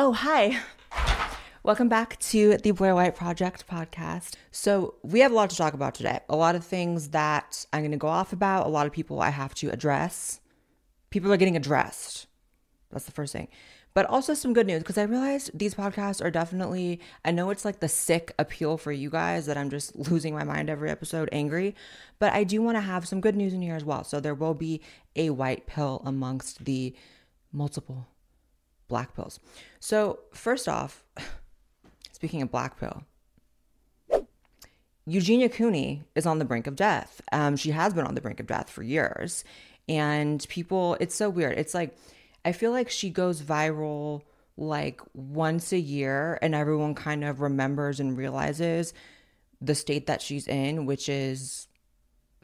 Oh, hi. Welcome back to the Blaire White Project podcast. So, we have a lot to talk about today. A lot of things that I'm going to go off about, a lot of people I have to address. People are getting addressed. That's the first thing. But also some good news because I realized these podcasts are definitely, I know it's like the sick appeal for you guys that I'm just losing my mind every episode, angry. But I do want to have some good news in here as well. So, there will be a white pill amongst the multiple black pills. So, first off, speaking of black pill, Eugenia Cooney is on the brink of death. Um, she has been on the brink of death for years. And people, it's so weird. It's like, I feel like she goes viral like once a year, and everyone kind of remembers and realizes the state that she's in, which is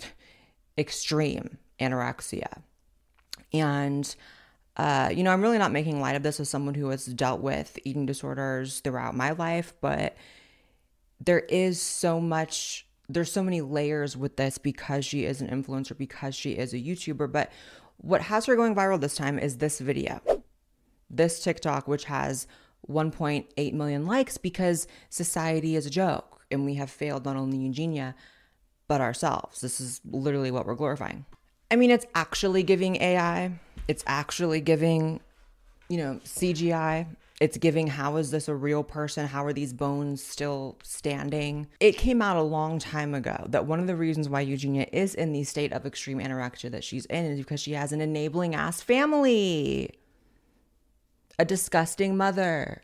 extreme anorexia. And uh, you know, I'm really not making light of this as someone who has dealt with eating disorders throughout my life, but there is so much, there's so many layers with this because she is an influencer, because she is a YouTuber. But what has her going viral this time is this video, this TikTok, which has 1.8 million likes because society is a joke and we have failed not only Eugenia, but ourselves. This is literally what we're glorifying. I mean, it's actually giving AI it's actually giving, you know, CGI. It's giving how is this a real person? How are these bones still standing? It came out a long time ago that one of the reasons why Eugenia is in the state of extreme anorexia that she's in is because she has an enabling ass family, a disgusting mother,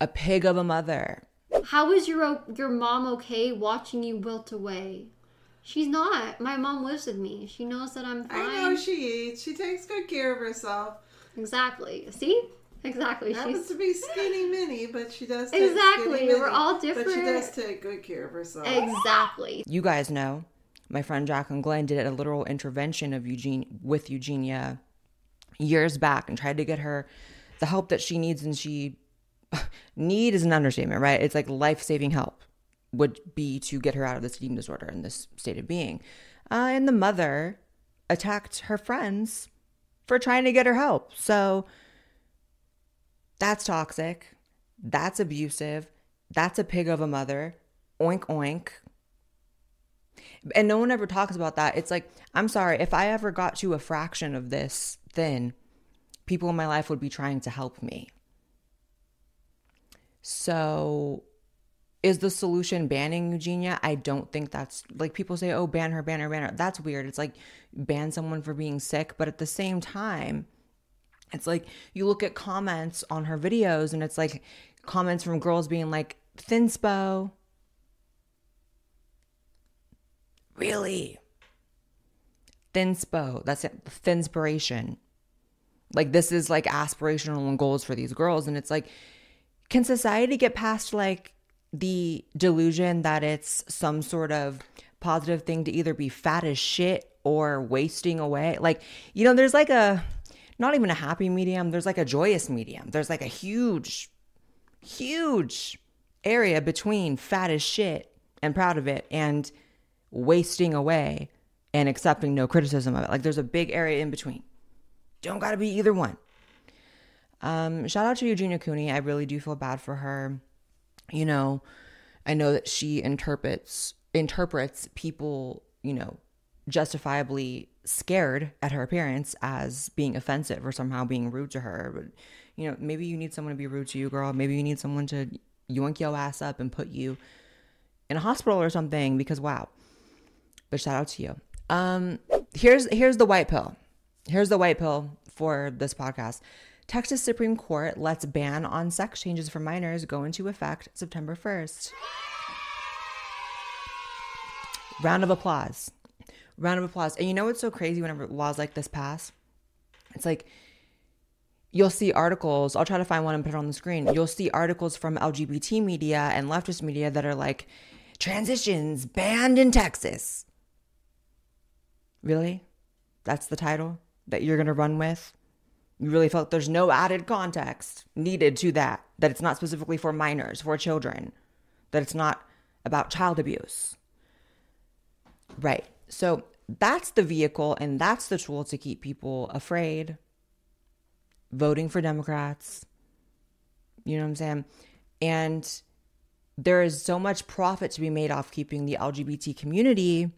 a pig of a mother. How is your your mom okay watching you wilt away? She's not. My mom lives with me. She knows that I'm fine. I know she eats. She takes good care of herself. Exactly. See? Exactly. Happens She's... to be skinny mini, but she does exactly. We're all different. But she does take good care of herself. Exactly. You guys know, my friend Jaclyn Glenn did a literal intervention of Eugene with Eugenia years back and tried to get her the help that she needs, and she need is an understatement, right? It's like life saving help would be to get her out of this eating disorder and this state of being. Uh, and the mother attacked her friends for trying to get her help. So that's toxic. That's abusive. That's a pig of a mother. Oink, oink. And no one ever talks about that. It's like, I'm sorry, if I ever got to a fraction of this thin, people in my life would be trying to help me. So is the solution banning Eugenia? I don't think that's like people say, oh, ban her, ban her, ban her. That's weird. It's like ban someone for being sick. But at the same time, it's like you look at comments on her videos and it's like comments from girls being like, Thinspo. Really? Thinspo. That's it. Thinspiration. Like this is like aspirational and goals for these girls. And it's like, can society get past like the delusion that it's some sort of positive thing to either be fat as shit or wasting away. Like, you know, there's like a not even a happy medium, there's like a joyous medium. There's like a huge, huge area between fat as shit and proud of it and wasting away and accepting no criticism of it. Like, there's a big area in between. Don't gotta be either one. Um, shout out to Eugenia Cooney. I really do feel bad for her you know, I know that she interprets interprets people, you know, justifiably scared at her appearance as being offensive or somehow being rude to her. But you know, maybe you need someone to be rude to you, girl. Maybe you need someone to yoink your ass up and put you in a hospital or something because wow. But shout out to you. Um here's here's the white pill. Here's the white pill for this podcast. Texas Supreme Court lets ban on sex changes for minors go into effect September 1st. Round of applause. Round of applause. And you know what's so crazy whenever laws like this pass? It's like you'll see articles. I'll try to find one and put it on the screen. You'll see articles from LGBT media and leftist media that are like, transitions banned in Texas. Really? That's the title that you're going to run with? You really felt there's no added context needed to that, that it's not specifically for minors, for children, that it's not about child abuse. Right. So that's the vehicle and that's the tool to keep people afraid, voting for Democrats. You know what I'm saying? And there is so much profit to be made off keeping the LGBT community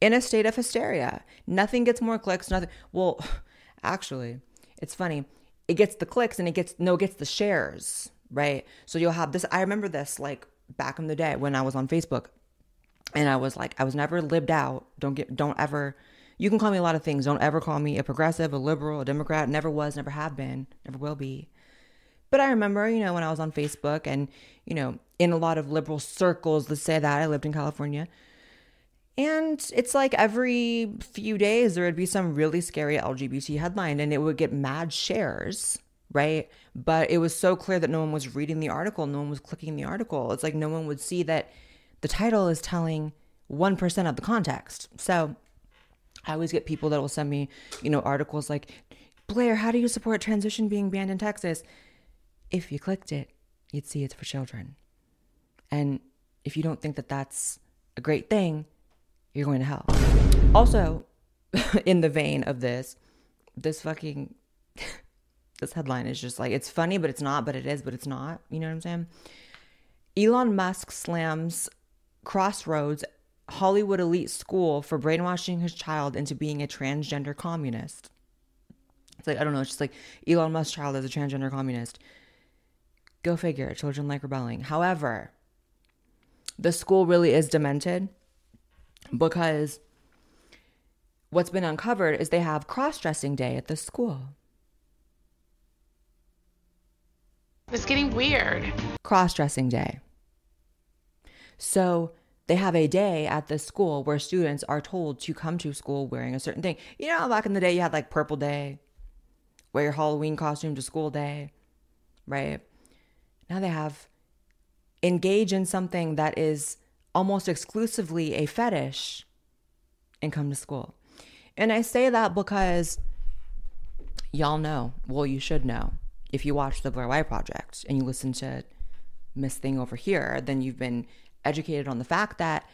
in a state of hysteria. Nothing gets more clicks, nothing. Well, actually, it's funny. It gets the clicks and it gets no, it gets the shares, right? So you'll have this. I remember this like back in the day when I was on Facebook, and I was like, I was never lived out. Don't get, don't ever. You can call me a lot of things. Don't ever call me a progressive, a liberal, a Democrat. Never was, never have been, never will be. But I remember, you know, when I was on Facebook and, you know, in a lot of liberal circles, let's say that I lived in California. And it's like every few days there would be some really scary LGBT headline and it would get mad shares, right? But it was so clear that no one was reading the article, no one was clicking the article. It's like no one would see that the title is telling 1% of the context. So I always get people that will send me, you know, articles like, Blaire, how do you support transition being banned in Texas? If you clicked it, you'd see it's for children. And if you don't think that that's a great thing, you're going to hell. Also, in the vein of this, this fucking this headline is just like it's funny, but it's not, but it is, but it's not. You know what I'm saying? Elon Musk slams Crossroads Hollywood elite school for brainwashing his child into being a transgender communist. It's like I don't know, it's just like Elon Musk's child is a transgender communist. Go figure, children like rebelling. However, the school really is demented because what's been uncovered is they have cross dressing day at the school. It's getting weird. Cross dressing day. So they have a day at the school where students are told to come to school wearing a certain thing. You know, back in the day, you had like Purple Day, wear your Halloween costume to school day, right? Now they have engage in something that is almost exclusively a fetish and come to school. And I say that because y'all know, well, you should know. If you watch the Blaire White Project and you listen to Miss Thing over here, then you've been educated on the fact that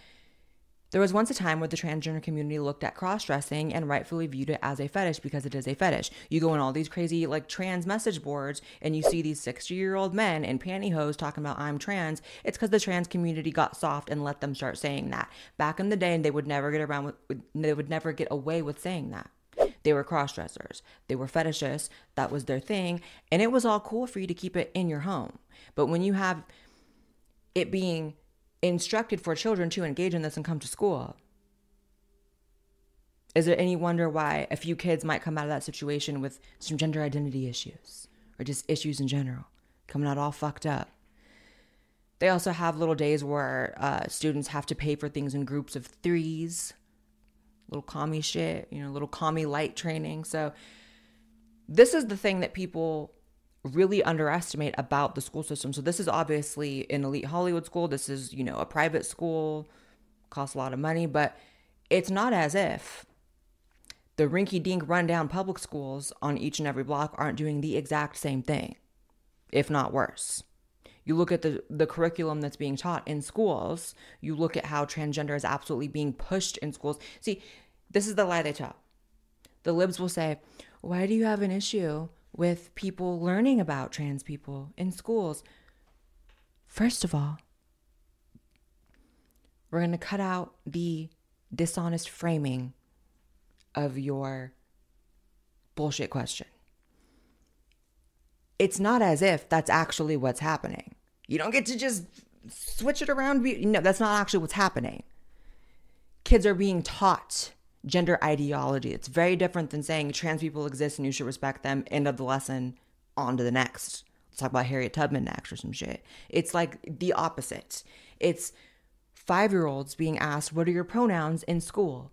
there was once a time where the transgender community looked at cross dressing and rightfully viewed it as a fetish because it is a fetish. You go on all these crazy, like, trans message boards and you see these 60 year old men in pantyhose talking about I'm trans. It's because the trans community got soft and let them start saying that. Back in the day, they would never get around with, they would never get away with saying that. They were cross dressers, they were fetishists, that was their thing. And it was all cool for you to keep it in your home. But when you have it being instructed for children to engage in this and come to school. Is there any wonder why a few kids might come out of that situation with some gender identity issues or just issues in general, coming out all fucked up? They also have little days where uh, students have to pay for things in groups of threes, little commie shit, you know, little commie light training. So, this is the thing that people really underestimate about the school system. So this is obviously an elite Hollywood school. This is, you know, a private school, costs a lot of money, but it's not as if the rinky dink rundown public schools on each and every block aren't doing the exact same thing, if not worse. You look at the, the curriculum that's being taught in schools, you look at how transgender is absolutely being pushed in schools. See, this is the lie they tell. The libs will say, Why do you have an issue with people learning about trans people in schools. First of all, we're going to cut out the dishonest framing of your bullshit question. It's not as if that's actually what's happening. You don't get to just switch it around. No, that's not actually what's happening. Kids are being taught gender ideology. It's very different than saying trans people exist and you should respect them. End of the lesson, on to the next. Let's talk about Harriet Tubman next or some shit. It's like the opposite. It's five year olds being asked, What are your pronouns in school?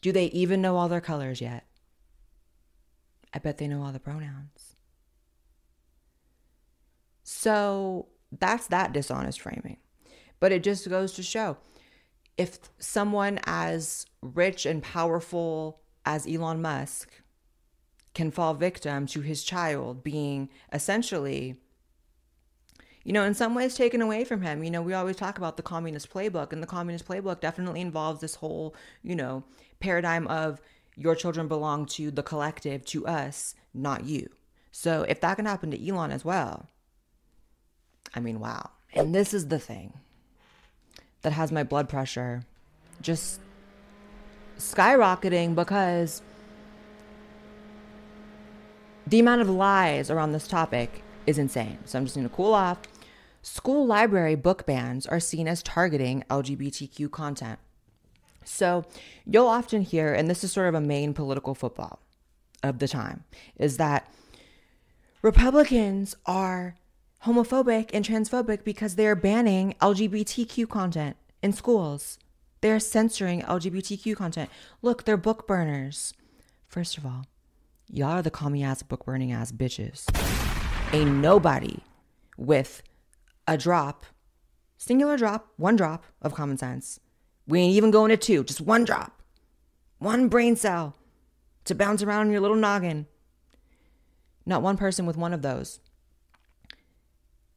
Do they even know all their colors yet? I bet they know all the pronouns. So that's that dishonest framing. But it just goes to show if someone as rich and powerful as Elon Musk can fall victim to his child being essentially, you know, in some ways taken away from him. You know, we always talk about the communist playbook, and the communist playbook definitely involves this whole, you know, paradigm of your children belong to the collective, to us, not you. So if that can happen to Elon as well, I mean, wow. And this is the thing that has my blood pressure just skyrocketing because the amount of lies around this topic is insane. So I'm just going to cool off. School library book bans are seen as targeting LGBTQ content. So you'll often hear, and this is sort of a main political football of the time, is that Republicans are homophobic and transphobic because they're banning LGBTQ content in schools. They're censoring LGBTQ content. Look, they're book burners. First of all, y'all are the commie ass book burning ass bitches. Ain't nobody with a drop, singular drop, one drop of common sense. We ain't even going to two, just one drop, one brain cell to bounce around in your little noggin. Not one person with one of those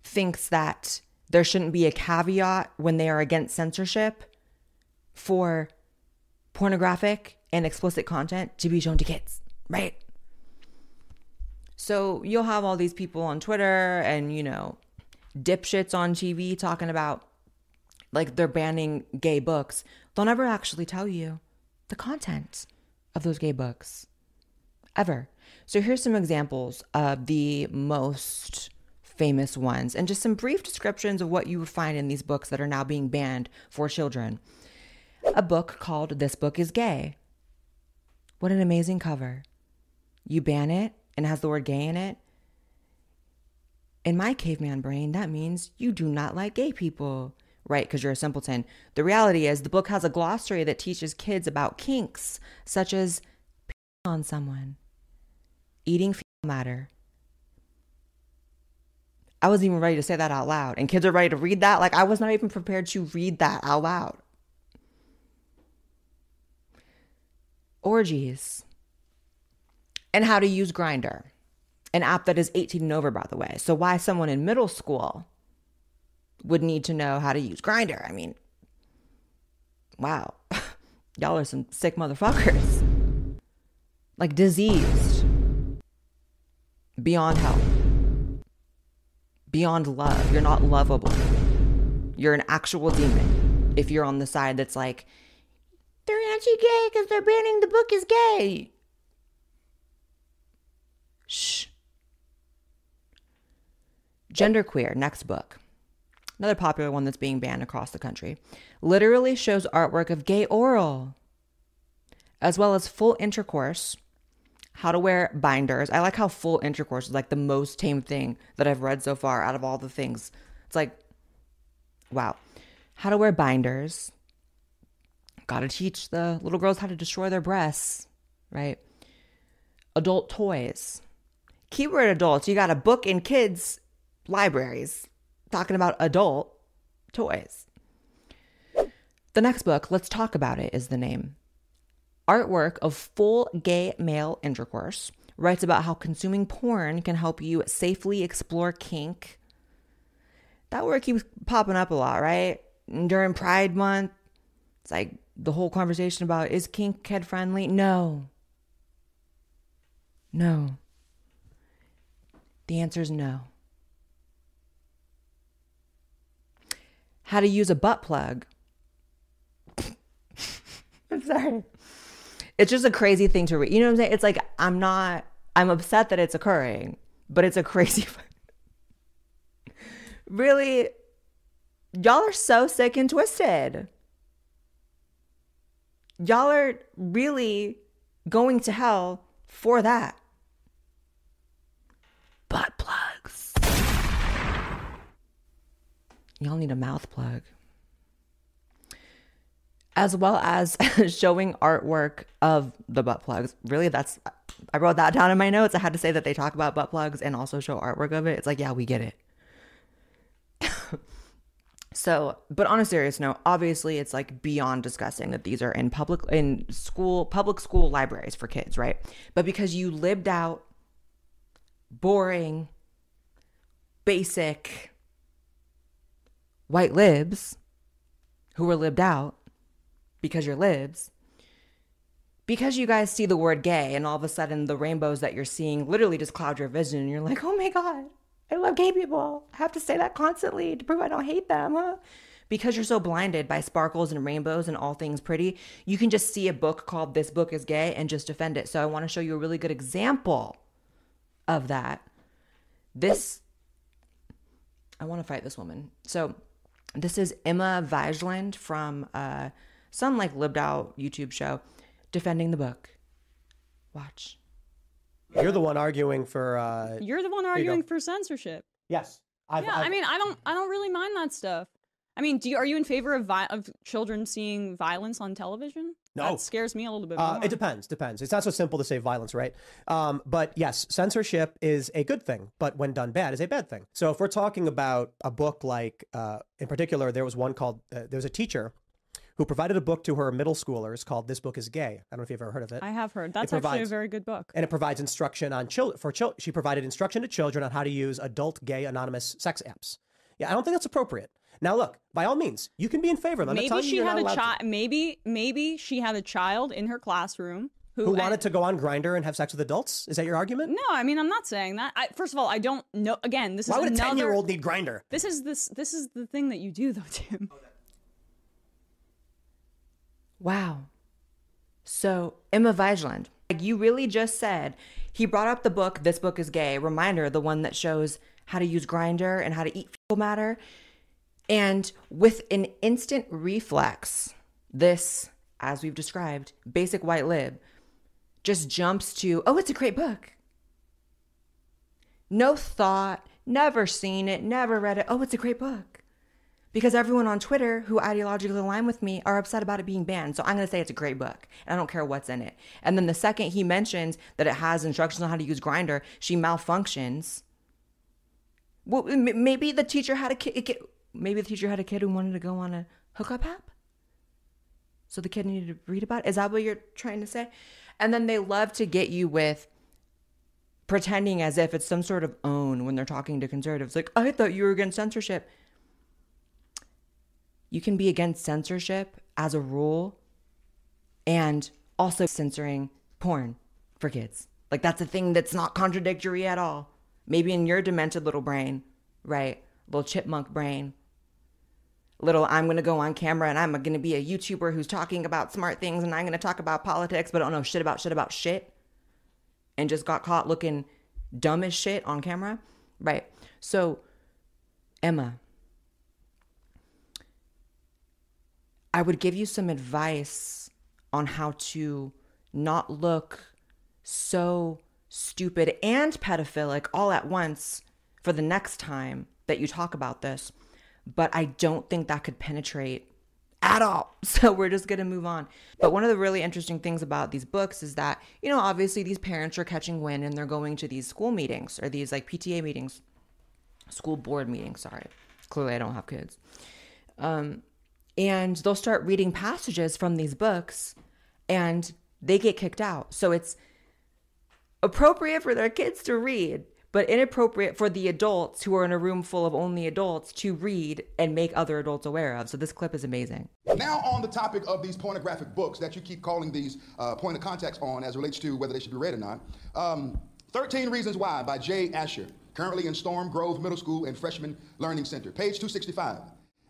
thinks that there shouldn't be a caveat when they are against censorship for pornographic and explicit content to be shown to kids, right? So you'll have all these people on Twitter and, you know, dipshits on TV talking about like they're banning gay books. They'll never actually tell you the content of those gay books ever. So here's some examples of the most famous ones and just some brief descriptions of what you would find in these books that are now being banned for children. A book called This Book is Gay. What an amazing cover. You ban it and it has the word gay in it. In my caveman brain, that means you do not like gay people, right? Because you're a simpleton. The reality is, the book has a glossary that teaches kids about kinks, such as on someone, eating fecal matter, I wasn't even ready to say that out loud. And kids are ready to read that. Like, I was not even prepared to read that out loud. Orgies. And how to use Grindr, an app that is 18 and over, by the way. So, why someone in middle school would need to know how to use Grindr? I mean, wow. Y'all are some sick motherfuckers. Like, diseased beyond help beyond love. You're not lovable. You're an actual demon. If you're on the side that's like, they're anti gay because they're banning the book is gay. Shh. Genderqueer, next book. Another popular one that's being banned across the country. Literally shows artwork of gay oral, as well as full intercourse how to wear binders. I like how full intercourse is like the most tame thing that I've read so far out of all the things. It's like, wow. How to wear binders. Got to teach the little girls how to destroy their breasts, right? Adult toys. Keyword adults. You got a book in kids' libraries talking about adult toys. The next book, Let's Talk About It, is the name artwork of full gay male intercourse, writes about how consuming porn can help you safely explore kink. That word keeps popping up a lot, right? During Pride Month, it's like the whole conversation about is kink kid friendly? No. No. The answer is no. How to use a butt plug. I'm sorry it's just a crazy thing to read. You know what I'm saying? It's like I'm not I'm upset that it's occurring, but it's a crazy Really y'all are so sick and twisted. Y'all are really going to hell for that. Butt plugs. Y'all need a mouth plug. As well as showing artwork of the butt plugs. Really, that's I wrote that down in my notes. I had to say that they talk about butt plugs and also show artwork of it. It's like, yeah, we get it. so, but on a serious note, obviously it's like beyond discussing that these are in public in school public school libraries for kids, right? But because you lived out boring basic white libs who were lived out because you're libs because you guys see the word gay and all of a sudden the rainbows that you're seeing literally just cloud your vision and you're like oh my god i love gay people i have to say that constantly to prove i don't hate them huh? because you're so blinded by sparkles and rainbows and all things pretty you can just see a book called this book is gay and just defend it so i want to show you a really good example of that this I want to fight this woman. So this is Emma Vigeland from uh, some like lived out YouTube show defending the book. Watch. You're the one arguing for. Uh, You're the one arguing for censorship. yes. I've, yeah, I've- I mean, I don't, I don't really mind that stuff. I mean, do you, are you in favor of vi- of children seeing violence on television? No. that scares me a little bit Uh, more. it depends. Depends. It's not so simple to say violence, right? Um, but yes, censorship is a good thing, but when done bad, is a bad thing. So if we're talking about a book like, uh, in particular, there was one called. Uh, there was a teacher who provided a book to her middle schoolers called "This Book Is Gay." I don't know if you've ever heard of it. I have heard that's actually a very good book. and it provides instruction on children for children. She provided instruction to children on how to use adult gay anonymous sex apps. Yeah, I don't think that's appropriate. Now, look, by all means, you can be in favor. I'm Maybe she had a child. Maybe, maybe she had a child in her classroom who, who wanted to go on Grindr and have sex with adults. Is that your argument? No, I mean, I'm not saying that. I, first of all, I don't know. Again, this Why is would a ten year old need Grindr? This is this. This is the thing that you do, though, Tim. Wow. So Emma Vigeland, like you really just said, he brought up the book "This Book Is Gay." Reminder, the one that shows how to use Grindr and how to eat fecal matter, and with an instant reflex, this, as we've described, basic white lib, just jumps to, "Oh, it's a great book." No thought, never seen it, never read it. Oh, it's a great book because everyone on Twitter who ideologically align with me are upset about it being banned. So I'm going to say it's a great book. And I don't care what's in it. And then the second he mentions that it has instructions on how to use Grindr, she malfunctions. Well, maybe the teacher had a kid. Maybe the teacher had a kid who wanted to go on a hookup app. So the kid needed to read about it. Is that what you're trying to say? And then they love to get you with pretending as if it's some sort of own when they're talking to conservatives. Like, I thought you were against censorship you can be against censorship as a rule and also censoring porn for kids. Like that's a thing that's not contradictory at all. Maybe in your demented little brain, right? Little chipmunk brain. Little I'm going to go on camera and I'm going to be a YouTuber who's talking about smart things and I'm going to talk about politics but I don't know shit about shit about shit and just got caught looking dumb as shit on camera. Right. So Emma, I would give you some advice on how to not look so stupid and pedophilic all at once for the next time that you talk about this. But I don't think that could penetrate at all. So we're just going to move on. But one of the really interesting things about these books is that, you know, obviously these parents are catching wind and they're going to these school meetings or these like PTA meetings, school board meetings. Sorry. Clearly, I don't have kids Um, and they'll start reading passages from these books and they get kicked out. So it's appropriate for their kids to read, but inappropriate for the adults who are in a room full of only adults to read and make other adults aware of. So this clip is amazing. Now, on the topic of these pornographic books that you keep calling these uh, point of contacts on as relates to whether they should be read or not. Um, 13 Reasons Why by Jay Asher, currently in Storm Grove Middle School and Freshman Learning Center, page 265.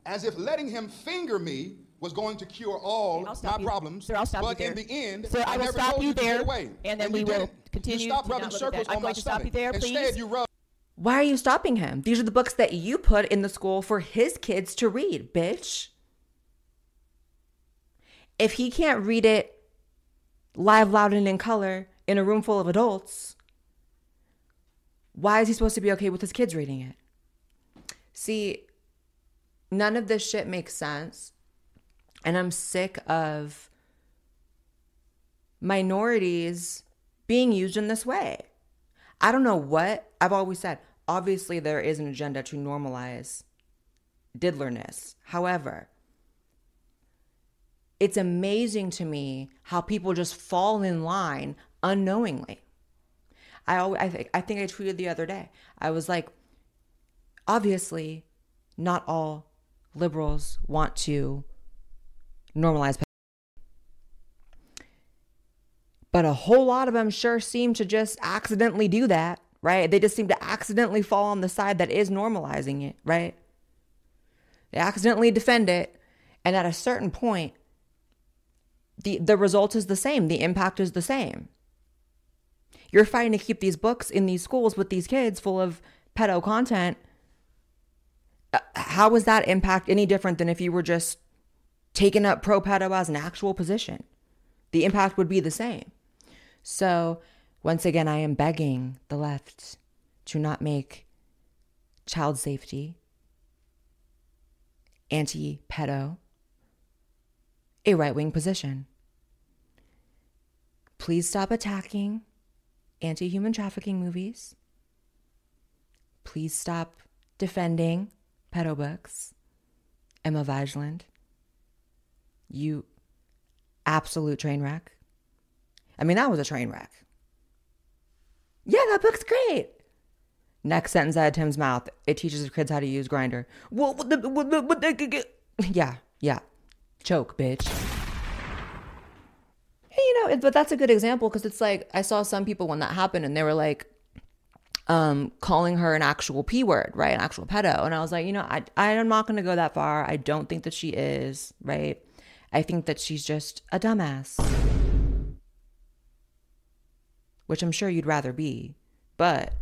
As if letting him finger me was going to cure all I'll my you. problems. Sir, I'll stop but you in the end, Sir, I will never stop told you you to there, away. and then you we will didn't. continue You stopped to rubbing not circles that. I'm on going my to stop you stomach. there, Instead, please. you rubbed Why are you stopping him? These are the books that you put in the school for his kids to read, bitch. If he can't read it live, loud, and in color in a room full of adults, why is he supposed to be okay with his kids reading it? See, none of this shit makes sense And I'm sick of minorities being used in this way. I don't know what I've always said. Obviously, there is an agenda to normalize diddlerness. However, it's amazing to me how people just fall in line unknowingly. I always, I I think I tweeted the other day. I was like, obviously, not all liberals want to normalize but a whole lot of them sure seem to just accidentally do that, right? They just seem to accidentally fall on the side that is normalizing it, right? They accidentally defend it, and at a certain point, the the result is the same. The impact is the same. You're fighting to keep these books in these schools with these kids full of pedo content. Uh, was that impact any different than if you were just taking up pro pedo as an actual position? The impact would be the same. So, once again, I am begging the left to not make child safety, anti pedo, a right wing position. Please stop attacking anti human trafficking movies. Please stop defending pedo books. Emma Vigeland, you absolute train wreck. I mean, that was a train wreck. Yeah, that book's great. Next sentence out of Tim's mouth. It teaches kids how to use Grindr. Yeah, yeah. Choke, bitch. Hey, you know, but that's a good example because it's like I saw some people when that happened and they were like, um, calling her an actual p word, right? An actual pedo, and I was like, you know, I I'm not going to go that far. I don't think that she is, right? I think that she's just a dumbass which I'm sure you'd rather be. But,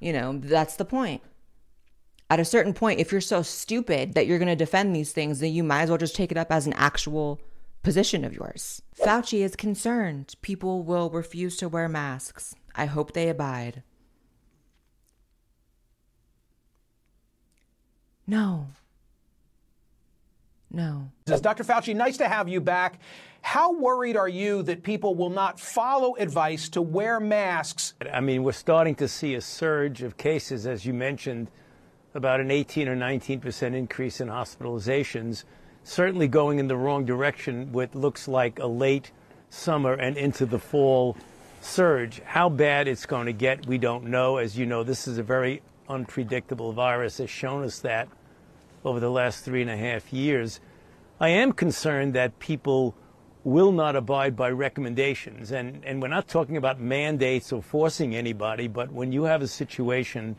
you know, that's the point. At a certain point, if you're so stupid that you're going to defend these things, then you might as well just take it up as an actual position of yours. Fauci is concerned people will refuse to wear masks. I hope they abide. No. No. Dr. Fauci, nice to have you back. How worried are you that people will not follow advice to wear masks? I mean, we're starting to see a surge of cases, as you mentioned, about an 18 or 19 percent increase in hospitalizations, certainly going in the wrong direction with looks like a late summer and into the fall surge. How bad it's going to get, we don't know. As you know, this is a very unpredictable virus, has shown us that over the last three and a half years. I am concerned that people will not abide by recommendations. And, and we're not talking about mandates or forcing anybody, but when you have a situation.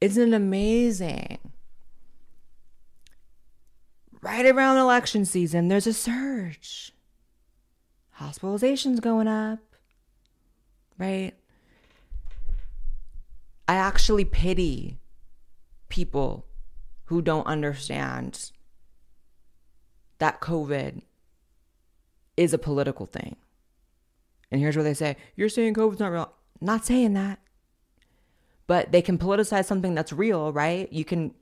Isn't it amazing? Right around election season, there's a surge. Hospitalizations going up, right? I actually pity people who don't understand that COVID is a political thing. And here's where they say, You're saying COVID's not real. Not saying that. But they can politicize something that's real, right? You can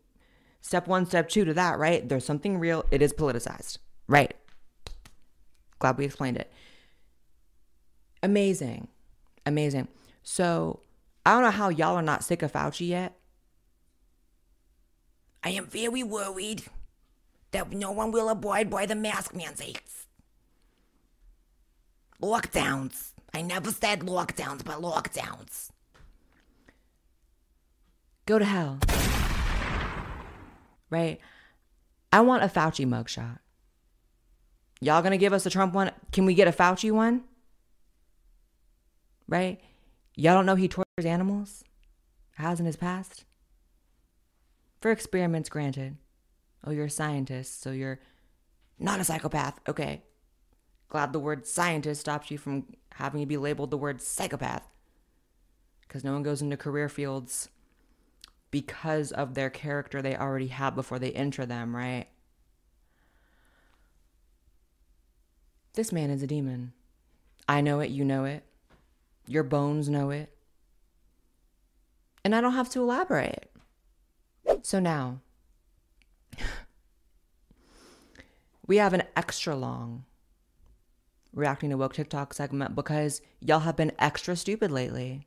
step one, step two to that, right? There's something real, it is politicized, right? Glad we explained it. Amazing. Amazing. So I don't know how y'all are not sick of Fauci yet. I am very worried that no one will abide by the mask mandates. Lockdowns. I never said lockdowns, but lockdowns. Go to hell. Right? I want a Fauci mugshot. Y'all gonna give us a Trump one? Can we get a Fauci one? Right? Y'all don't know he tortures animals? Has in his past? For experiments, granted. Oh, you're a scientist, so you're not a psychopath. Okay. Glad the word scientist stops you from having to be labeled the word psychopath. Because no one goes into career fields because of their character they already have before they enter them, right? This man is a demon. I know it, you know it. Your bones know it. And I don't have to elaborate. So now, we have an extra long reacting to woke TikTok segment because y'all have been extra stupid lately.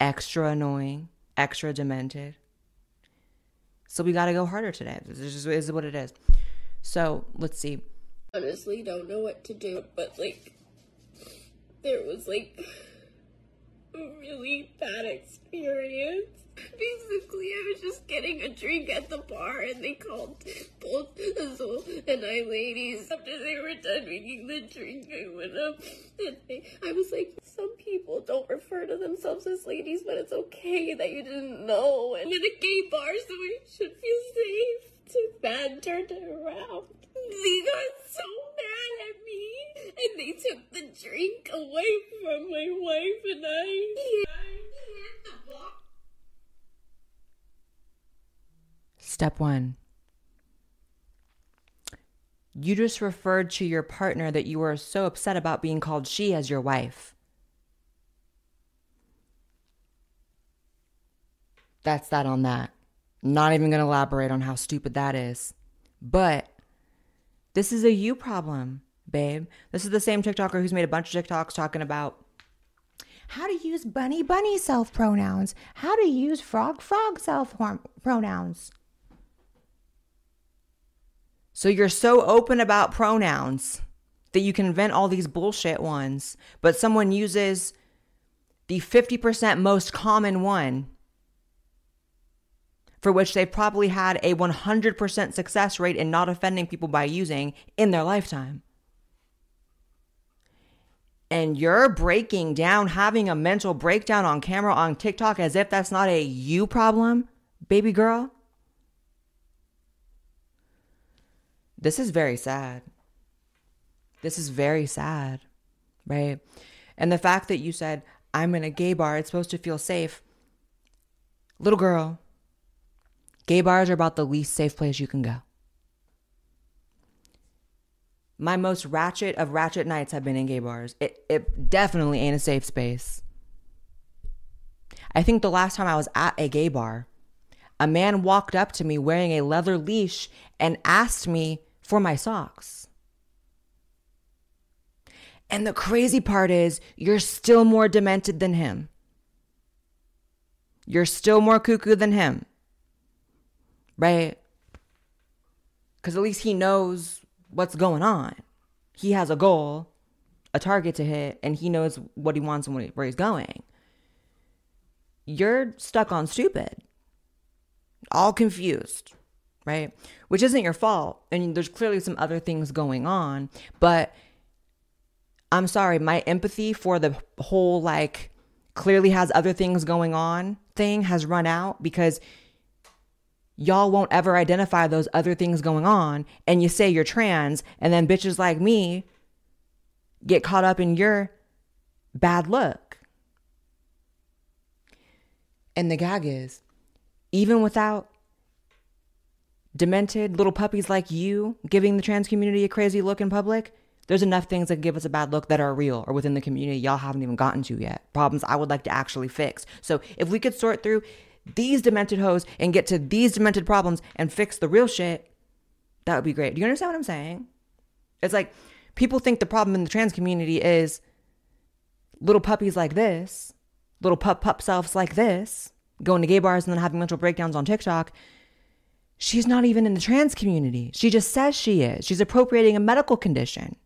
Extra annoying, extra demented. So we got to go harder today. This is this is what it is. So let's see. honestly don't know what to do, but like, there was like a really bad experience. Basically, I was just getting a drink at the bar, and they called both Azul and I ladies. After they were done making the drink, I went up and I, I was like, Some people don't refer to themselves as ladies, but it's okay that you didn't know. And in a gay bar, so I should feel safe. Too bad turned it around. They got so mad at me, and they took the drink away from my wife and I. Step one. You just referred to your partner that you were so upset about being called she as your wife. That's that on that. Not even going to elaborate on how stupid that is. But this is a you problem, babe. This is the same TikToker who's made a bunch of TikToks talking about how to use bunny bunny self pronouns, how to use frog frog self pronouns. So you're so open about pronouns that you can invent all these bullshit ones, but someone uses the 50% most common one for which they've probably had a 100% success rate in not offending people by using in their lifetime. And you're breaking down, having a mental breakdown on camera on TikTok as if that's not a you problem, baby girl. This is very sad. This is very sad, right? And the fact that you said, I'm in a gay bar, it's supposed to feel safe. Little girl, gay bars are about the least safe place you can go. My most ratchet of ratchet nights have been in gay bars. It, it definitely ain't a safe space. I think the last time I was at a gay bar, a man walked up to me wearing a leather leash and asked me for my socks. And the crazy part is, you're still more demented than him. You're still more cuckoo than him. Right? Because at least he knows what's going on. He has a goal, a target to hit, and he knows what he wants and where he's going. You're stuck on stupid, all confused right? Which isn't your fault. And there's clearly some other things going on. But I'm sorry, my empathy for the whole, like, clearly has other things going on thing has run out because y'all won't ever identify those other things going on. And you say you're trans, and then bitches like me get caught up in your bad look. And the gag is, even without demented little puppies like you giving the trans community a crazy look in public, there's enough things that give us a bad look that are real or within the community y'all haven't even gotten to yet. Problems I would like to actually fix. So if we could sort through these demented hoes and get to these demented problems and fix the real shit, that would be great. Do you understand what I'm saying? It's like people think the problem in the trans community is little puppies like this, little pup pup selves like this, going to gay bars and then having mental breakdowns on TikTok She's not even in the trans community. She just says she is. She's appropriating a medical condition.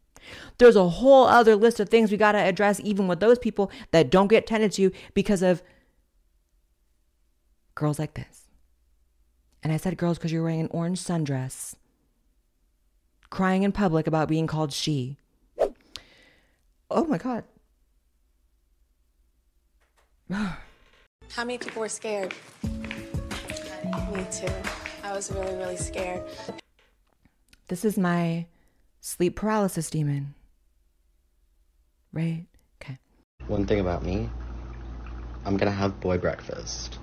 There's a whole other list of things we got to address, even with those people that don't get tended to because of girls like this. And I said girls because you're wearing an orange sundress, crying in public about being called she. Oh my God. How many people were scared? Me too. I was really, really scared. This is my sleep paralysis demon. Right? Okay. One thing about me, I'm gonna have boy breakfast,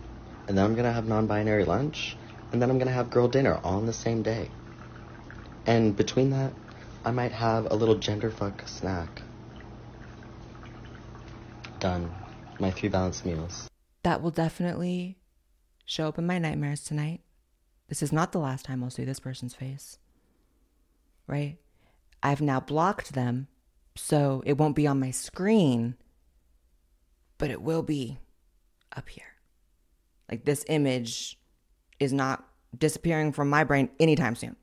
and then I'm gonna have non binary lunch, and then I'm gonna have girl dinner all on the same day. And between that, I might have a little gender fuck snack. Done. My three balanced meals. That will definitely show up in my nightmares tonight. This is not the last time I'll see this person's face. right? I've now blocked them so it won't be on my screen, but it will be up here. Like this image is not disappearing from my brain anytime soon.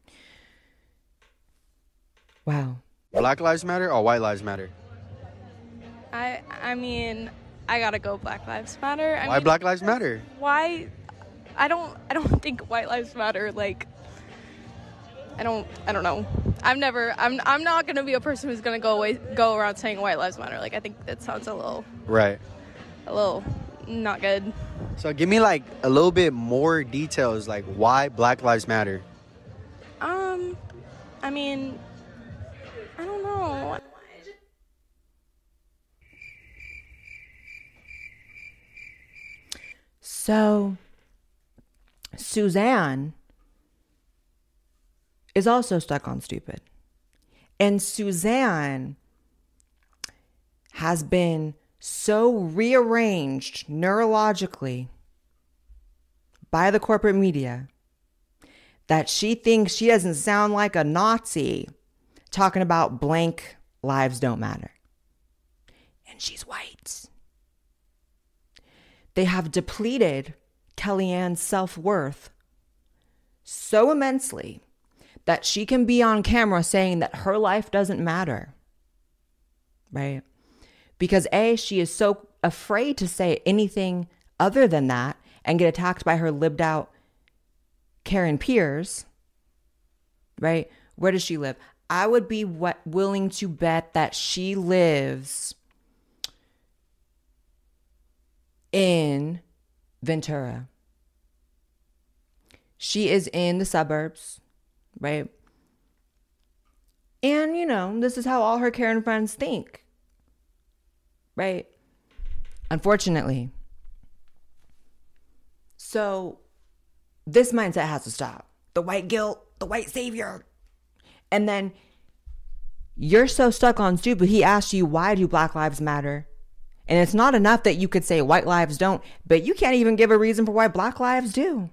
Wow. Black Lives Matter or White Lives Matter? I I mean, I gotta go Black Lives Matter. I Why mean, Black Lives Matter? Why? I don't I don't think White Lives Matter. Like, I don't I don't know. I'm never I'm I'm not gonna be a person who's gonna go away go around saying White Lives Matter. Like, I think that sounds a little Right. a little not good. So give me like a little bit more details, like why Black Lives Matter. Um, I mean, I don't know. So, Suzanne is also stuck on stupid. And Suzanne has been so rearranged neurologically by the corporate media that she thinks she doesn't sound like a Nazi talking about blank lives don't matter. And she's white. They have depleted Kellyanne's self worth so immensely that she can be on camera saying that her life doesn't matter. Right? Because A, she is so afraid to say anything other than that and get attacked by her libbed out Karen peers. Right? Where does she live? I would be what, willing to bet that she lives in Ventura. She is in the suburbs, right? And, you know, this is how all her Karen friends think, right? Unfortunately. So, this mindset has to stop. The white guilt, the white savior. And then you're so stuck on stupid, he asked you, why do Black Lives Matter? And it's not enough that you could say white lives don't, but you can't even give a reason for why black lives do.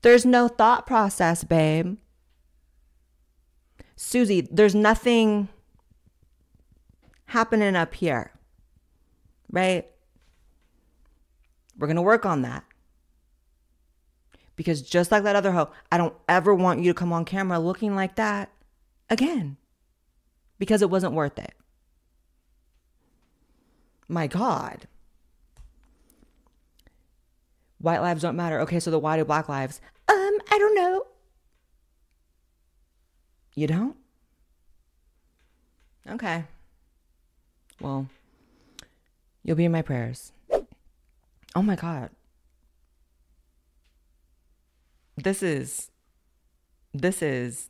There's no thought process, babe. Susie, there's nothing happening up here, right? We're going to work on that. Because just like that other hoe, I don't ever want you to come on camera looking like that again because it wasn't worth it. My God. White lives don't matter. Okay, so the why do black lives? Um, I don't know. You don't? Okay. Well, you'll be in my prayers. Oh my God. This is, this is,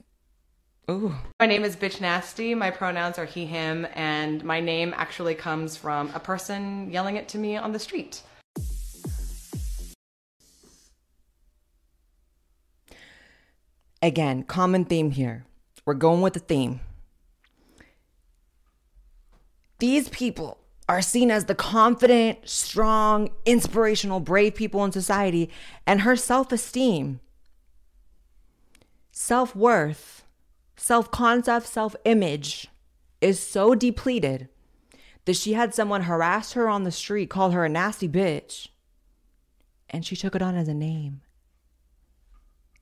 ooh. My name is Bitch Nasty. My pronouns are he, him, and my name actually comes from a person yelling it to me on the street. Again, common theme here. We're going with the theme. These people are seen as the confident, strong, inspirational, brave people in society, and her self esteem, self worth, self concept, self image is so depleted that she had someone harass her on the street, call her a nasty bitch, and she took it on as a name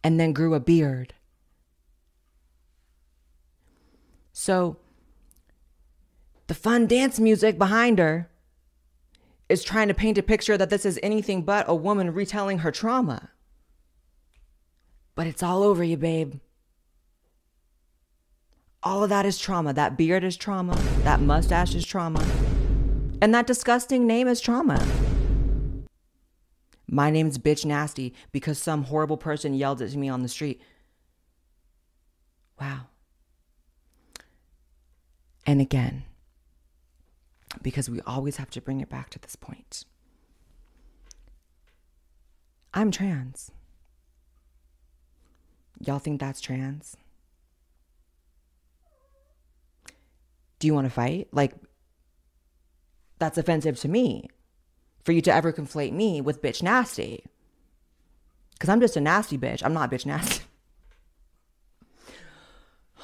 and then grew a beard. So, the fun dance music behind her is trying to paint a picture that this is anything but a woman retelling her trauma. But it's all over you, babe. All of that is trauma. That beard is trauma. That mustache is trauma. And that disgusting name is trauma. My name's Bitch Nasty because some horrible person yelled it at me on the street. Wow. And again, because we always have to bring it back to this point. I'm trans. Y'all think that's trans? Do you want to fight? Like, that's offensive to me for you to ever conflate me with bitch nasty. Because I'm just a nasty bitch. I'm not bitch nasty.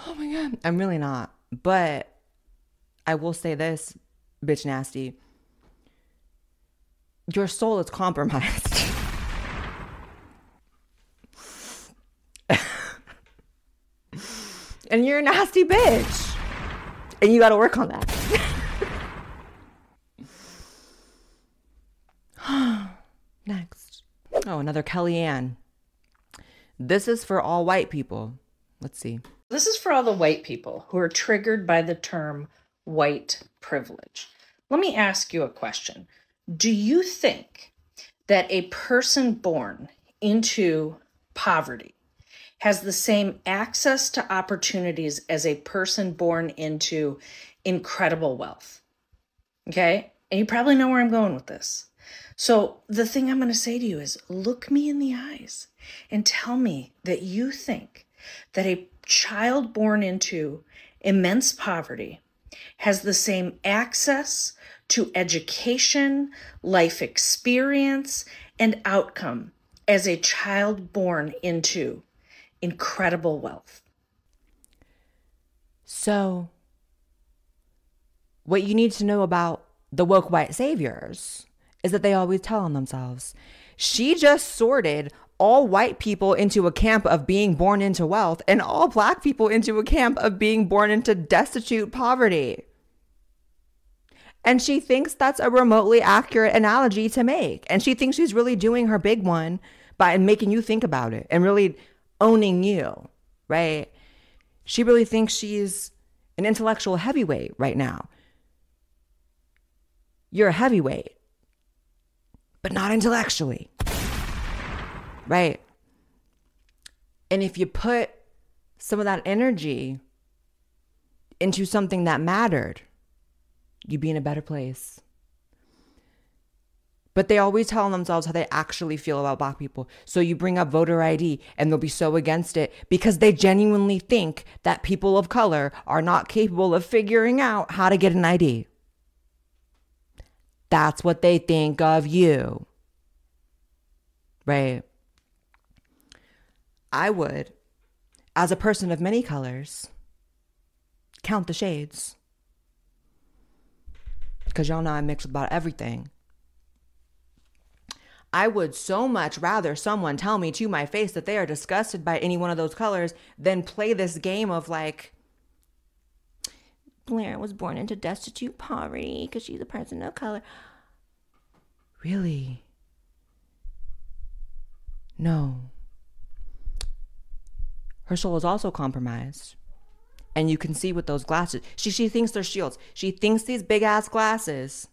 Oh my god. I'm really not. But I will say this, bitch nasty. Your soul is compromised. and you're a nasty bitch. And you got to work on that. Next. Oh, another Kellyanne. This is for all white people. Let's see. This is for all the white people who are triggered by the term white privilege. Let me ask you a question. Do you think that a person born into poverty has the same access to opportunities as a person born into incredible wealth? Okay? And you probably know where I'm going with this. So, the thing I'm going to say to you is look me in the eyes and tell me that you think that a child born into immense poverty has the same access to education, life experience, and outcome as a child born into incredible wealth. So, what you need to know about the woke white saviors is that they always tell on themselves. She just sorted all white people into a camp of being born into wealth and all black people into a camp of being born into destitute poverty. And she thinks that's a remotely accurate analogy to make. And she thinks she's really doing her big one by making you think about it and really owning you, right? She really thinks she's an intellectual heavyweight right now. You're a heavyweight, but not intellectually, right? And if you put some of that energy into something that mattered, you'd be in a better place. But they always tell themselves how they actually feel about black people. So you bring up voter ID and they'll be so against it because they genuinely think that people of color are not capable of figuring out how to get an ID. That's what they think of you. Right? I would, as a person of many colors, count the shades. Because y'all know I mix about everything. I would so much rather someone tell me to my face that they are disgusted by any one of those colors than play this game of like, Blaire was born into destitute poverty because she's a person of color. Really? No. Her soul is also compromised. And you can see with those glasses. She she thinks they're shields. She thinks these big ass glasses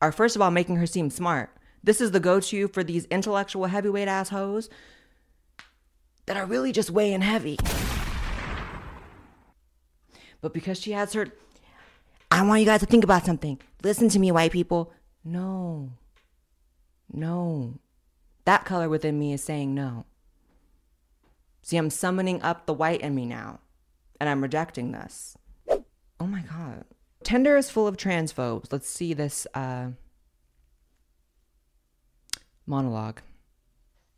are first of all making her seem smart. This is the go-to for these intellectual heavyweight ass hoes that are really just weighing heavy. But because she has her I want you guys to think about something. Listen to me, white people. No. No. That color within me is saying no. See, I'm summoning up the white in me now, and I'm rejecting this. Oh my God. Tinder is full of transphobes. Let's see this uh, monologue.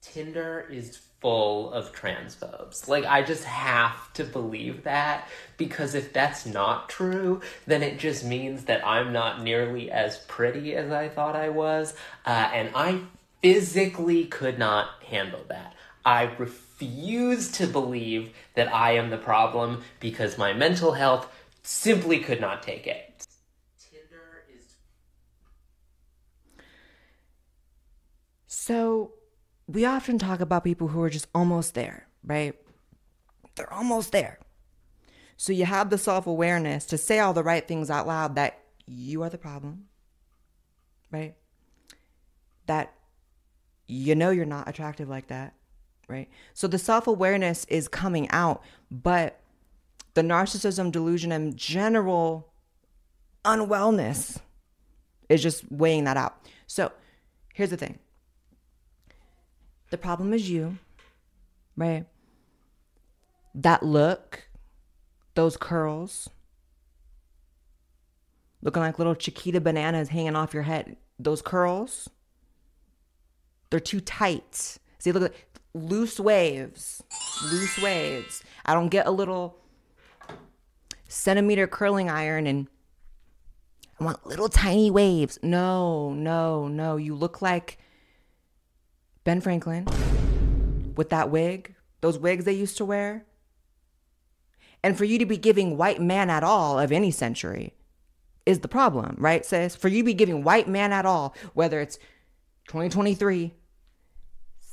Tinder is full of transphobes. Like, I just have to believe that because if that's not true, then it just means that I'm not nearly as pretty as I thought I was. Uh, and I physically could not handle that. I refuse to believe that I am the problem because my mental health simply could not take it. Tinder is So, we often talk about people who are just almost there, right? They're almost there. So, you have the self awareness to say all the right things out loud that you are the problem, right? That you know you're not attractive like that, right? So, the self awareness is coming out, but the narcissism, delusion, and general unwellness is just weighing that out. So, here's the thing the problem is you, right? That look, those curls, looking like little Chiquita bananas hanging off your head, those curls, they're too tight. See, look at loose waves, loose waves. I don't get a little centimeter curling iron and I want little tiny waves. No, no, no. You look like Ben Franklin with that wig, those wigs they used to wear. And for you to be giving white man at all of any century is the problem, right, sis? For you to be giving white man at all, whether it's 2023,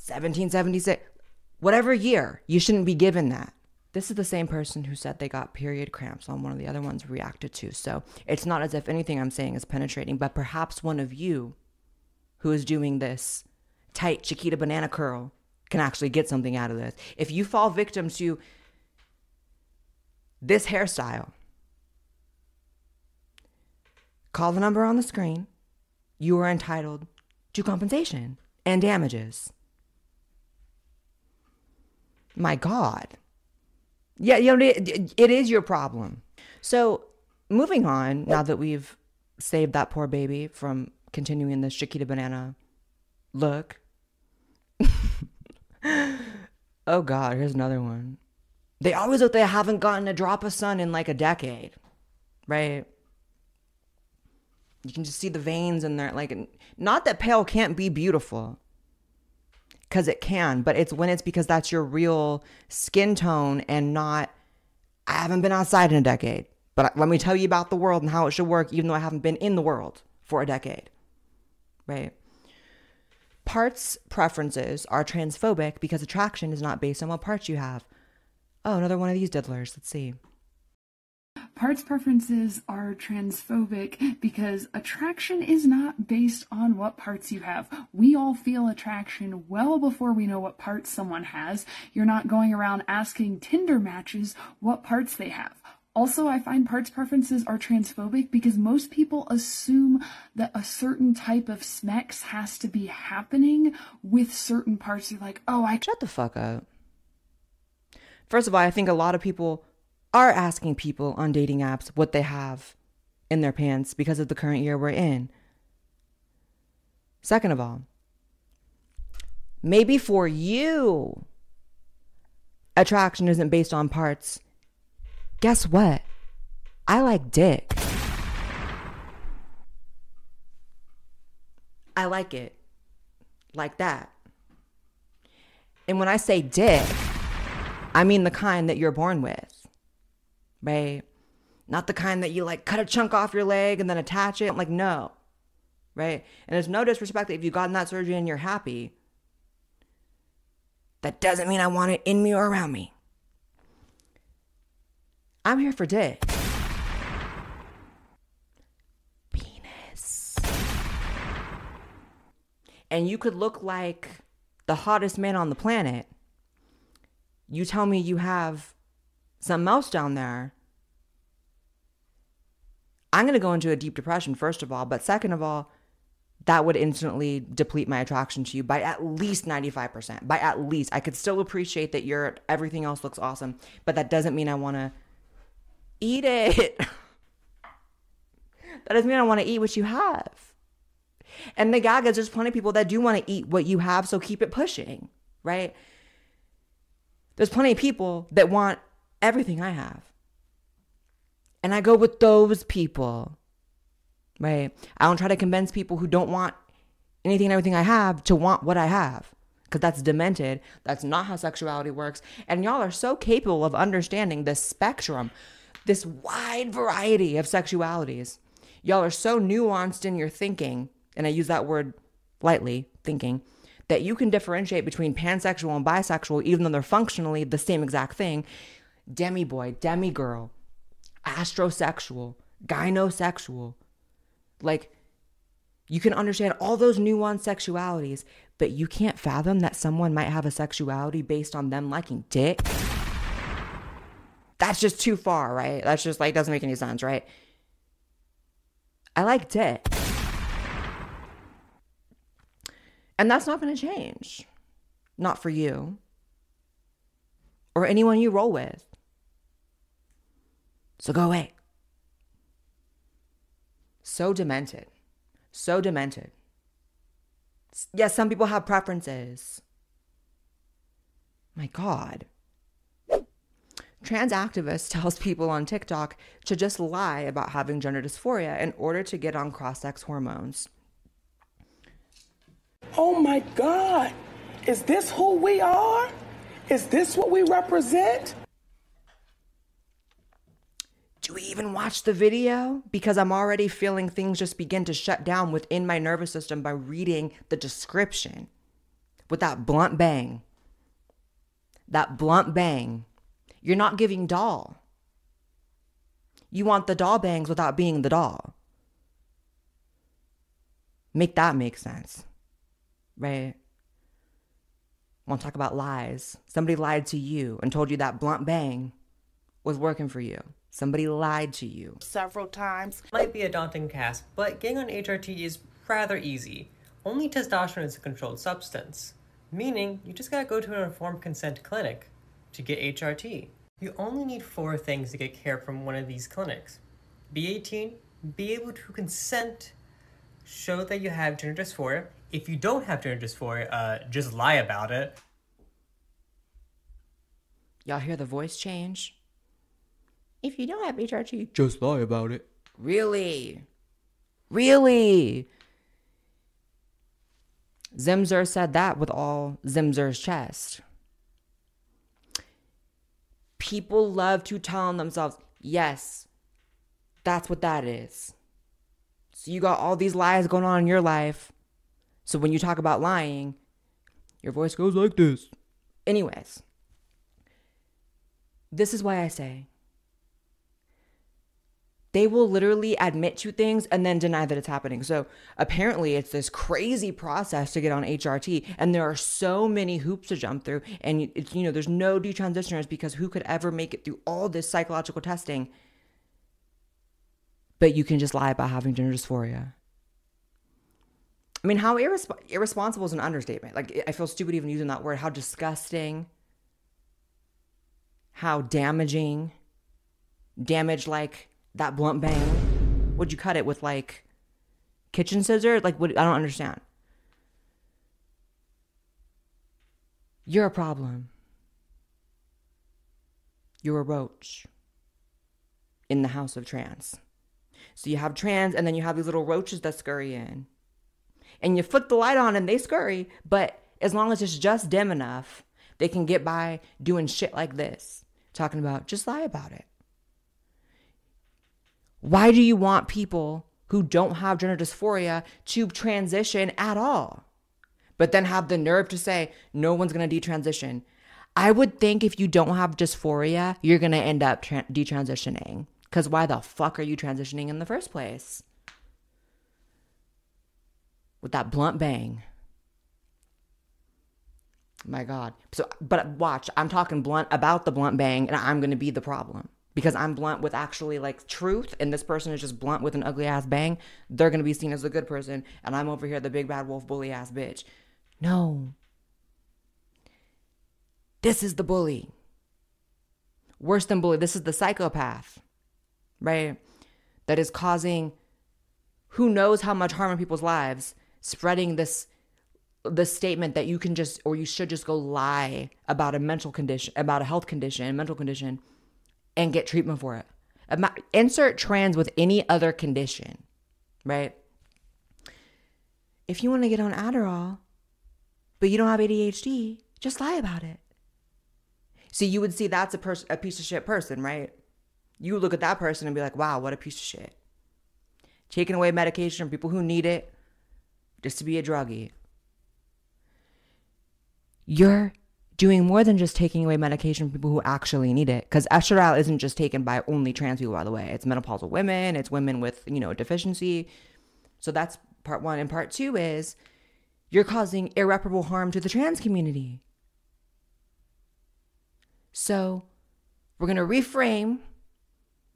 1776, whatever year, you shouldn't be given that. This is the same person who said they got period cramps on one of the other ones reacted to. So it's not as if anything I'm saying is penetrating, but perhaps one of you who is doing this tight Chiquita banana curl can actually get something out of this. If you fall victim to this hairstyle, call the number on the screen. You are entitled to compensation and damages. My God. Yeah, you know, it, it is your problem. So, moving on, now that we've saved that poor baby from continuing this Chiquita banana look. oh, God, here's another one. They always look they haven't gotten a drop of sun in like a decade, right? You can just see the veins in there. Like, not that pale can't be beautiful, because it can, but it's when it's because that's your real skin tone and not, I haven't been outside in a decade, but let me tell you about the world and how it should work, even though I haven't been in the world for a decade, right? Parts preferences are transphobic because attraction is not based on what parts you have. Oh, another one of these diddlers. Let's see. Parts preferences are transphobic because attraction is not based on what parts you have. We all feel attraction well before we know what parts someone has. You're not going around asking Tinder matches what parts they have. Also, I find parts preferences are transphobic because most people assume that a certain type of smex has to be happening with certain parts. You're like, oh, I. Shut the fuck up. First of all, I think a lot of people are asking people on dating apps what they have in their pants because of the current year we're in. Second of all, maybe for you, attraction isn't based on parts. Guess what? I like dick. I like it like that. And when I say dick, I mean the kind that you're born with right? Not the kind that you like cut a chunk off your leg and then attach it. I'm like, no, right? And there's no disrespect that if you've gotten that surgery and you're happy, that doesn't mean I want it in me or around me. I'm here for dick. Penis. And you could look like the hottest man on the planet. You tell me you have something else down there, I'm going to go into a deep depression, first of all. But second of all, that would instantly deplete my attraction to you by at least 95%. By at least. I could still appreciate that your everything else looks awesome, but that doesn't mean I want to eat it. that doesn't mean I want to eat what you have. And the gag is there's plenty of people that do want to eat what you have, so keep it pushing, right? There's plenty of people that want everything I have. And I go with those people, right? I don't try to convince people who don't want anything and everything I have to want what I have because that's demented. That's not how sexuality works. And y'all are so capable of understanding the spectrum, this wide variety of sexualities. Y'all are so nuanced in your thinking, and I use that word lightly, thinking, that you can differentiate between pansexual and bisexual, even though they're functionally the same exact thing demi boy, demi girl, astrosexual, gynosexual. Like, you can understand all those nuanced sexualities, but you can't fathom that someone might have a sexuality based on them liking dick. That's just too far, right? That's just like, doesn't make any sense, right? I like dick. And that's not going to change. Not for you or anyone you roll with. So go away. So demented. So demented. Yes, some people have preferences. My God. trans activist tells people on TikTok to just lie about having gender dysphoria in order to get on cross sex hormones. Oh my God. Is this who we are? Is this what we represent? Do we even watch the video? Because I'm already feeling things just begin to shut down within my nervous system by reading the description with that blunt bang. That blunt bang. You're not giving doll. You want the doll bangs without being the doll. Make that make sense. Right? Want to talk about lies? Somebody lied to you and told you that blunt bang was working for you. Somebody lied to you. several times. Might be a daunting task, but getting on HRT is rather easy. Only testosterone is a controlled substance, meaning you just gotta go to an informed consent clinic to get HRT. You only need four things to get care from one of these clinics be 18, be able to consent, show that you have gender dysphoria. If you don't have gender dysphoria, uh, just lie about it. Y'all hear the voice change? If you don't have HRT, Just lie about it. Really? Really? Zimzer said that with all Zimzer's chest. People love to tell themselves, yes, that's what that is. So you got all these lies going on in your life. So when you talk about lying, your voice goes like this. Anyways, this is why I say they will literally admit to things and then deny that it's happening. So apparently, it's this crazy process to get on HRT, and there are so many hoops to jump through. And it's you know, there's no detransitioners because who could ever make it through all this psychological testing? But you can just lie about having gender dysphoria. I mean, how irresp- irresponsible is an understatement. Like, I feel stupid even using that word. How disgusting. How damaging. Damage like that blunt bang. Would you cut it with like kitchen scissors? Like, what? I don't understand. You're a problem. You're a roach in the house of trans. So you have trans, and then you have these little roaches that scurry in. And you flick the light on and they scurry, but as long as it's just dim enough, they can get by doing shit like this, talking about just lie about it. Why do you want people who don't have gender dysphoria to transition at all? But then have the nerve to say, no one's going to detransition. I would think if you don't have dysphoria, you're going to end up tra- detransitioning. Because why the fuck are you transitioning in the first place? With that blunt bang. My God. So, but watch, I'm talking blunt about the blunt bang, and I'm going to be the problem because I'm blunt with actually like truth, and this person is just blunt with an ugly ass bang. They're going to be seen as the good person, and I'm over here the big bad wolf bully ass bitch. No. This is the bully. Worse than bully, this is the psychopath, right? That is causing who knows how much harm in people's lives, spreading this the statement that you can just or you should just go lie about a mental condition, about a health condition, a mental condition, and get treatment for it. Insert trans with any other condition, right? If you want to get on Adderall, but you don't have ADHD, just lie about it. So you would see that's a person, a piece of shit person, right? You look at that person and be like, "Wow, what a piece of shit." Taking away medication from people who need it just to be a druggie. You're doing more than just taking away medication from people who actually need it. Because estradiol isn't just taken by only trans people, by the way. It's menopausal women, it's women with, you know, deficiency. So that's part one. And part two is you're causing irreparable harm to the trans community. So we're going to reframe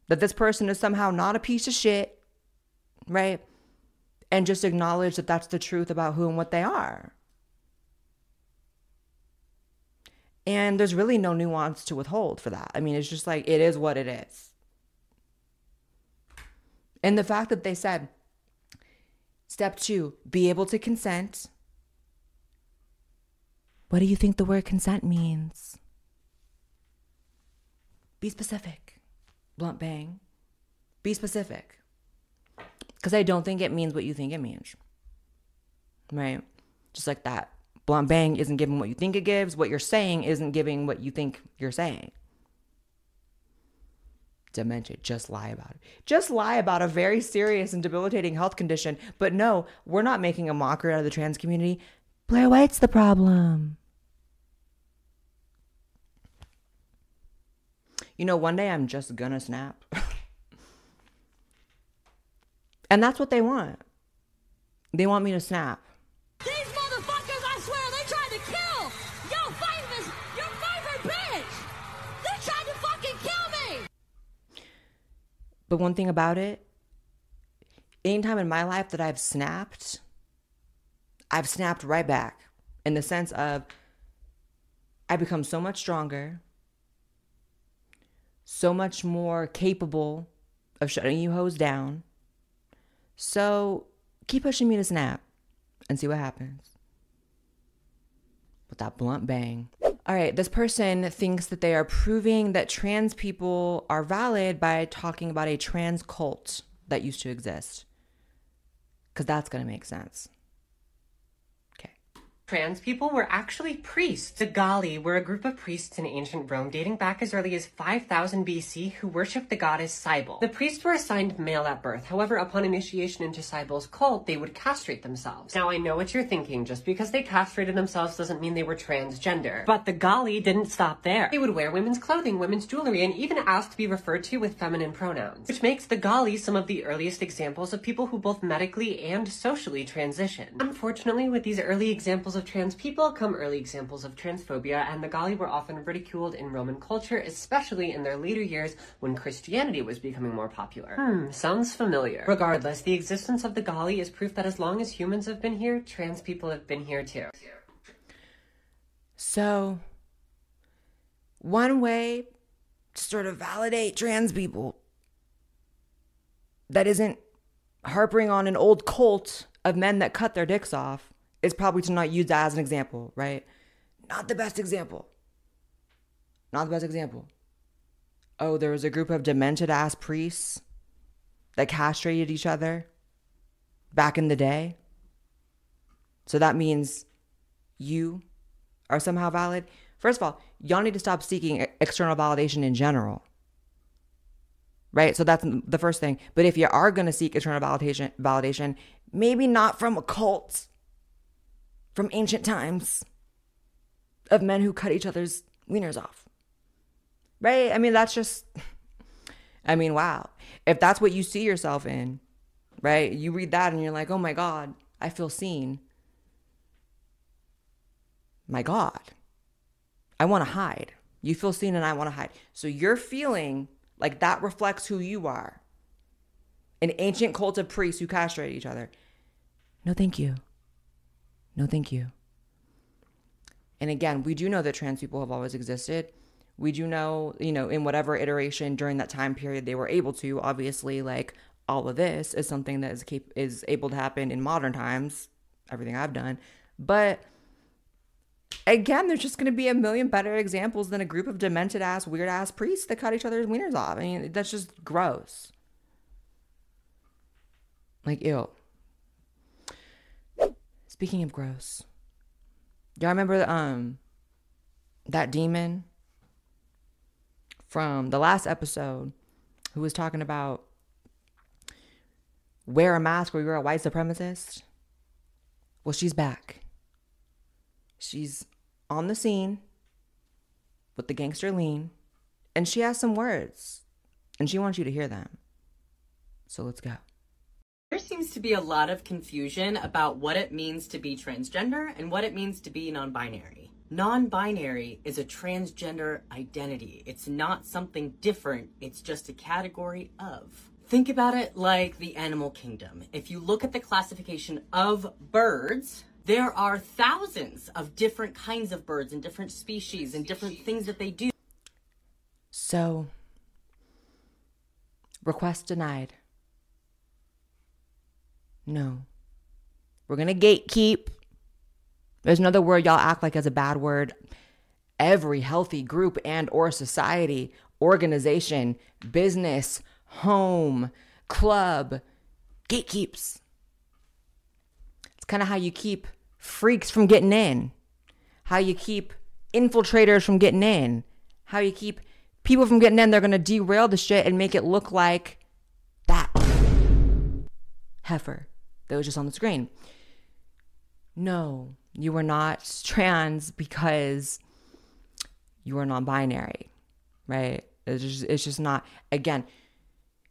that this person is somehow not a piece of shit, right? And just acknowledge that that's the truth about who and what they are. And there's really no nuance to withhold for that. I mean, it's just like it is what it is. And the fact that they said, step two, be able to consent. What do you think the word consent means? Be specific. Blunt bang. Be specific. Because I don't think it means what you think it means. Right? Just like that. Blunt bang isn't giving what you think it gives. What you're saying isn't giving what you think you're saying. Dementia, just lie about it. Just lie about a very serious and debilitating health condition. But no, we're not making a mockery out of the trans community. Blaire White's the problem. You know, one day I'm just gonna snap. and that's what they want. They want me to snap. But one thing about it, anytime in my life that I've snapped, I've snapped right back in the sense of I become so much stronger, so much more capable of shutting you hoes down. So keep pushing me to snap and see what happens. With that blunt bang. All right, this person thinks that they are proving that trans people are valid by talking about a trans cult that used to exist. Because that's going to make sense. Trans people were actually priests. The Galli were a group of priests in ancient Rome dating back as early as 5000 BC who worshipped the goddess Cybele. The priests were assigned male at birth. However, upon initiation into Cybele's cult, they would castrate themselves. Now, I know what you're thinking. Just because they castrated themselves doesn't mean they were transgender. But the Galli didn't stop there. They would wear women's clothing, women's jewelry, and even ask to be referred to with feminine pronouns, which makes the Galli some of the earliest examples of people who both medically and socially transition. Unfortunately, with these early examples of trans people come early examples of transphobia, and the Galli were often ridiculed in Roman culture, especially in their later years when Christianity was becoming more popular. Hmm, sounds familiar. Regardless, the existence of the Galli is proof that as long as humans have been here, trans people have been here too. So, one way to sort of validate trans people that isn't harping on an old cult of men that cut their dicks off is probably to not use that as an example, right? Not the best example. Not the best example. Oh, there was a group of demented ass priests that castrated each other back in the day. So that means you are somehow valid. First of all, y'all need to stop seeking external validation in general. Right? So that's the first thing. But if you are going to seek external validation, validation, maybe not from a cult from ancient times of men who cut each other's wieners off. Right? I mean, that's just, I mean, wow. If that's what you see yourself in, right? You read that and you're like, oh my God, I feel seen. My God, I want to hide. You feel seen and I want to hide. So you're feeling like that reflects who you are. An ancient cult of priests who castrate each other. No, thank you. No, thank you. And again, we do know that trans people have always existed. We do know, you know, in whatever iteration during that time period they were able to. Obviously, like all of this is something that is cap- is able to happen in modern times. Everything I've done, but again, there's just going to be a million better examples than a group of demented ass, weird ass priests that cut each other's wieners off. I mean, that's just gross. Like, ew. Speaking of gross, y'all remember um that demon from the last episode who was talking about wear a mask or you're a white supremacist? Well, she's back. She's on the scene with the gangster lean, and she has some words, and she wants you to hear them. So let's go. There seems to be a lot of confusion about what it means to be transgender and what it means to be non binary. Non binary is a transgender identity. It's not something different, it's just a category of. Think about it like the animal kingdom. If you look at the classification of birds, there are thousands of different kinds of birds and different species and different things that they do. So, request denied. No. We're going to gatekeep. There's another word y'all act like as a bad word. Every healthy group and or society organization, business, home, club, gatekeeps. It's kind of how you keep freaks from getting in, how you keep infiltrators from getting in, how you keep people from getting in. They're going to derail the shit and make it look like that heifer that was just on the screen. No, you are not trans because you are non binary, right? It's just, it's just not, again,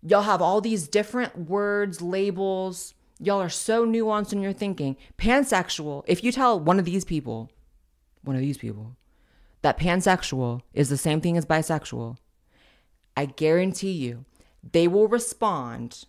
y'all have all these different words, labels. Y'all are so nuanced in your thinking. Pansexual, if you tell one of these people, one of these people, that pansexual is the same thing as bisexual, I guarantee you they will respond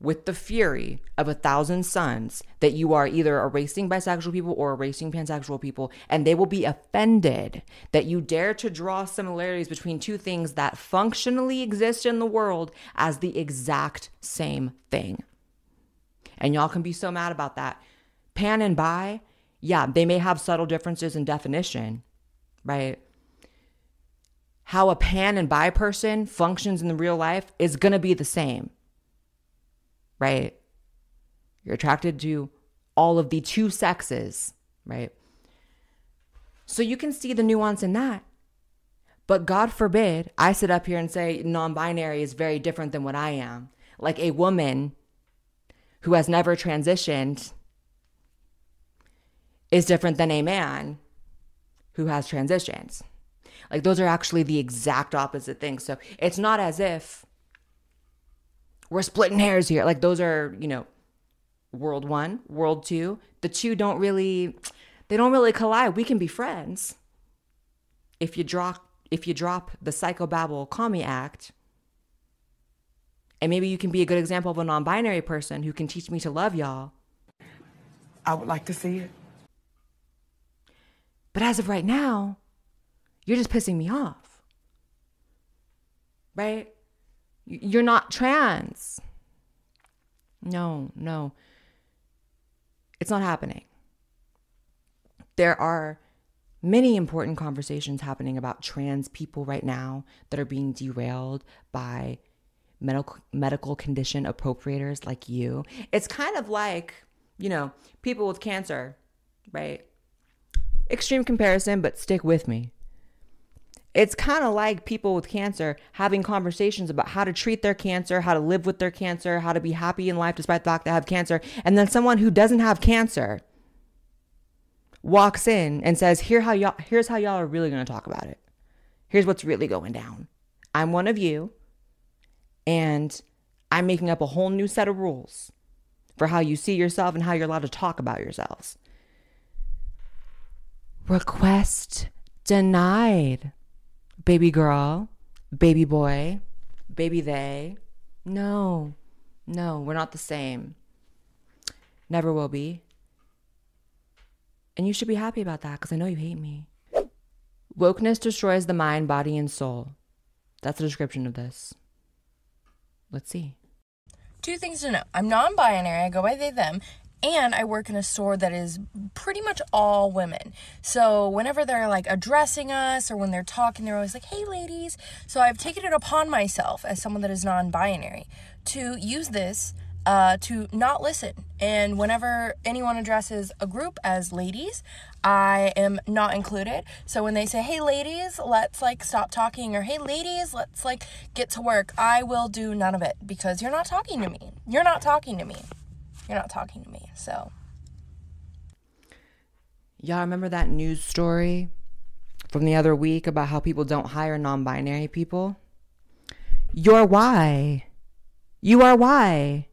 with the fury of a thousand suns that you are either erasing bisexual people or erasing pansexual people, and they will be offended that you dare to draw similarities between two things that functionally exist in the world as the exact same thing. And y'all can be so mad about that. Pan and bi, yeah, they may have subtle differences in definition, right? How a pan and bi person functions in the real life is gonna be the same right? You're attracted to all of the two sexes, right? So you can see the nuance in that. But God forbid I sit up here and say non binary is very different than what I am. Like a woman who has never transitioned is different than a man who has transitions. Like those are actually the exact opposite things. So it's not as if we're splitting hairs here. Like those are, you know, world one, world two. The two don't really they don't really collide. We can be friends. If you drop if you drop the psychobabble call me act, and maybe you can be a good example of a non-binary person who can teach me to love y'all. I would like to see it. But as of right now, you're just pissing me off. Right? You're not trans. No, no. It's not happening. There are many important conversations happening about trans people right now that are being derailed by medical medical condition appropriators like you. It's kind of like, you know, people with cancer, right? Extreme comparison, but stick with me. It's kind of like people with cancer having conversations about how to treat their cancer, how to live with their cancer, how to be happy in life despite the fact they have cancer. And then someone who doesn't have cancer walks in and says, Here how y'all here's how y'all are really gonna talk about it. Here's what's really going down. I'm one of you, and I'm making up a whole new set of rules for how you see yourself and how you're allowed to talk about yourselves. Request denied baby girl, baby boy, baby they. No, no, we're not the same. Never will be. And you should be happy about that because I know you hate me. Wokeness destroys the mind, body, and soul. That's the description of this. Let's see. Two things to know. I'm non binary, I go by they, them, and I work in a store that is pretty much all women. So whenever they're like addressing us or when they're talking, they're always like, hey, ladies. So I've taken it upon myself as someone that is non binary to use this uh, to not listen. And whenever anyone addresses a group as ladies, I am not included. So when they say, hey, ladies, let's like stop talking, or hey, ladies, let's like get to work, I will do none of it because you're not talking to me. You're not talking to me you're not talking to me. So, y'all remember that news story from the other week about how people don't hire non binary people? You're why. You are why.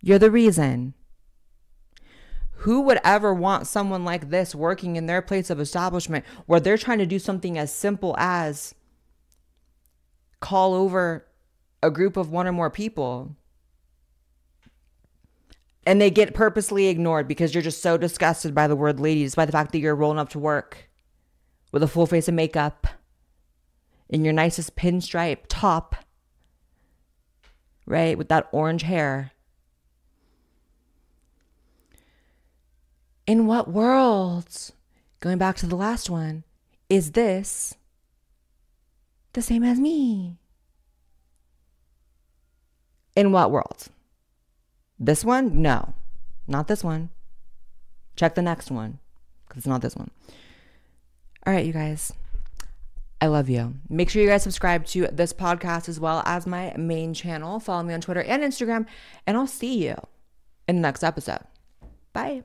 You're the reason. Who would ever want someone like this working in their place of establishment where they're trying to do something as simple as call over a group of one or more people? And they get purposely ignored because you're just so disgusted by the word ladies, by the fact that you're rolling up to work with a full face of makeup in your nicest pinstripe top, right? With that orange hair. In what world, going back to the last one, is this the same as me. In what world? This one? No, not this one. Check the next one because it's not this one. All right, you guys. I love you. Make sure you guys subscribe to this podcast as well as my main channel. Follow me on Twitter and Instagram, and I'll see you in the next episode. Bye.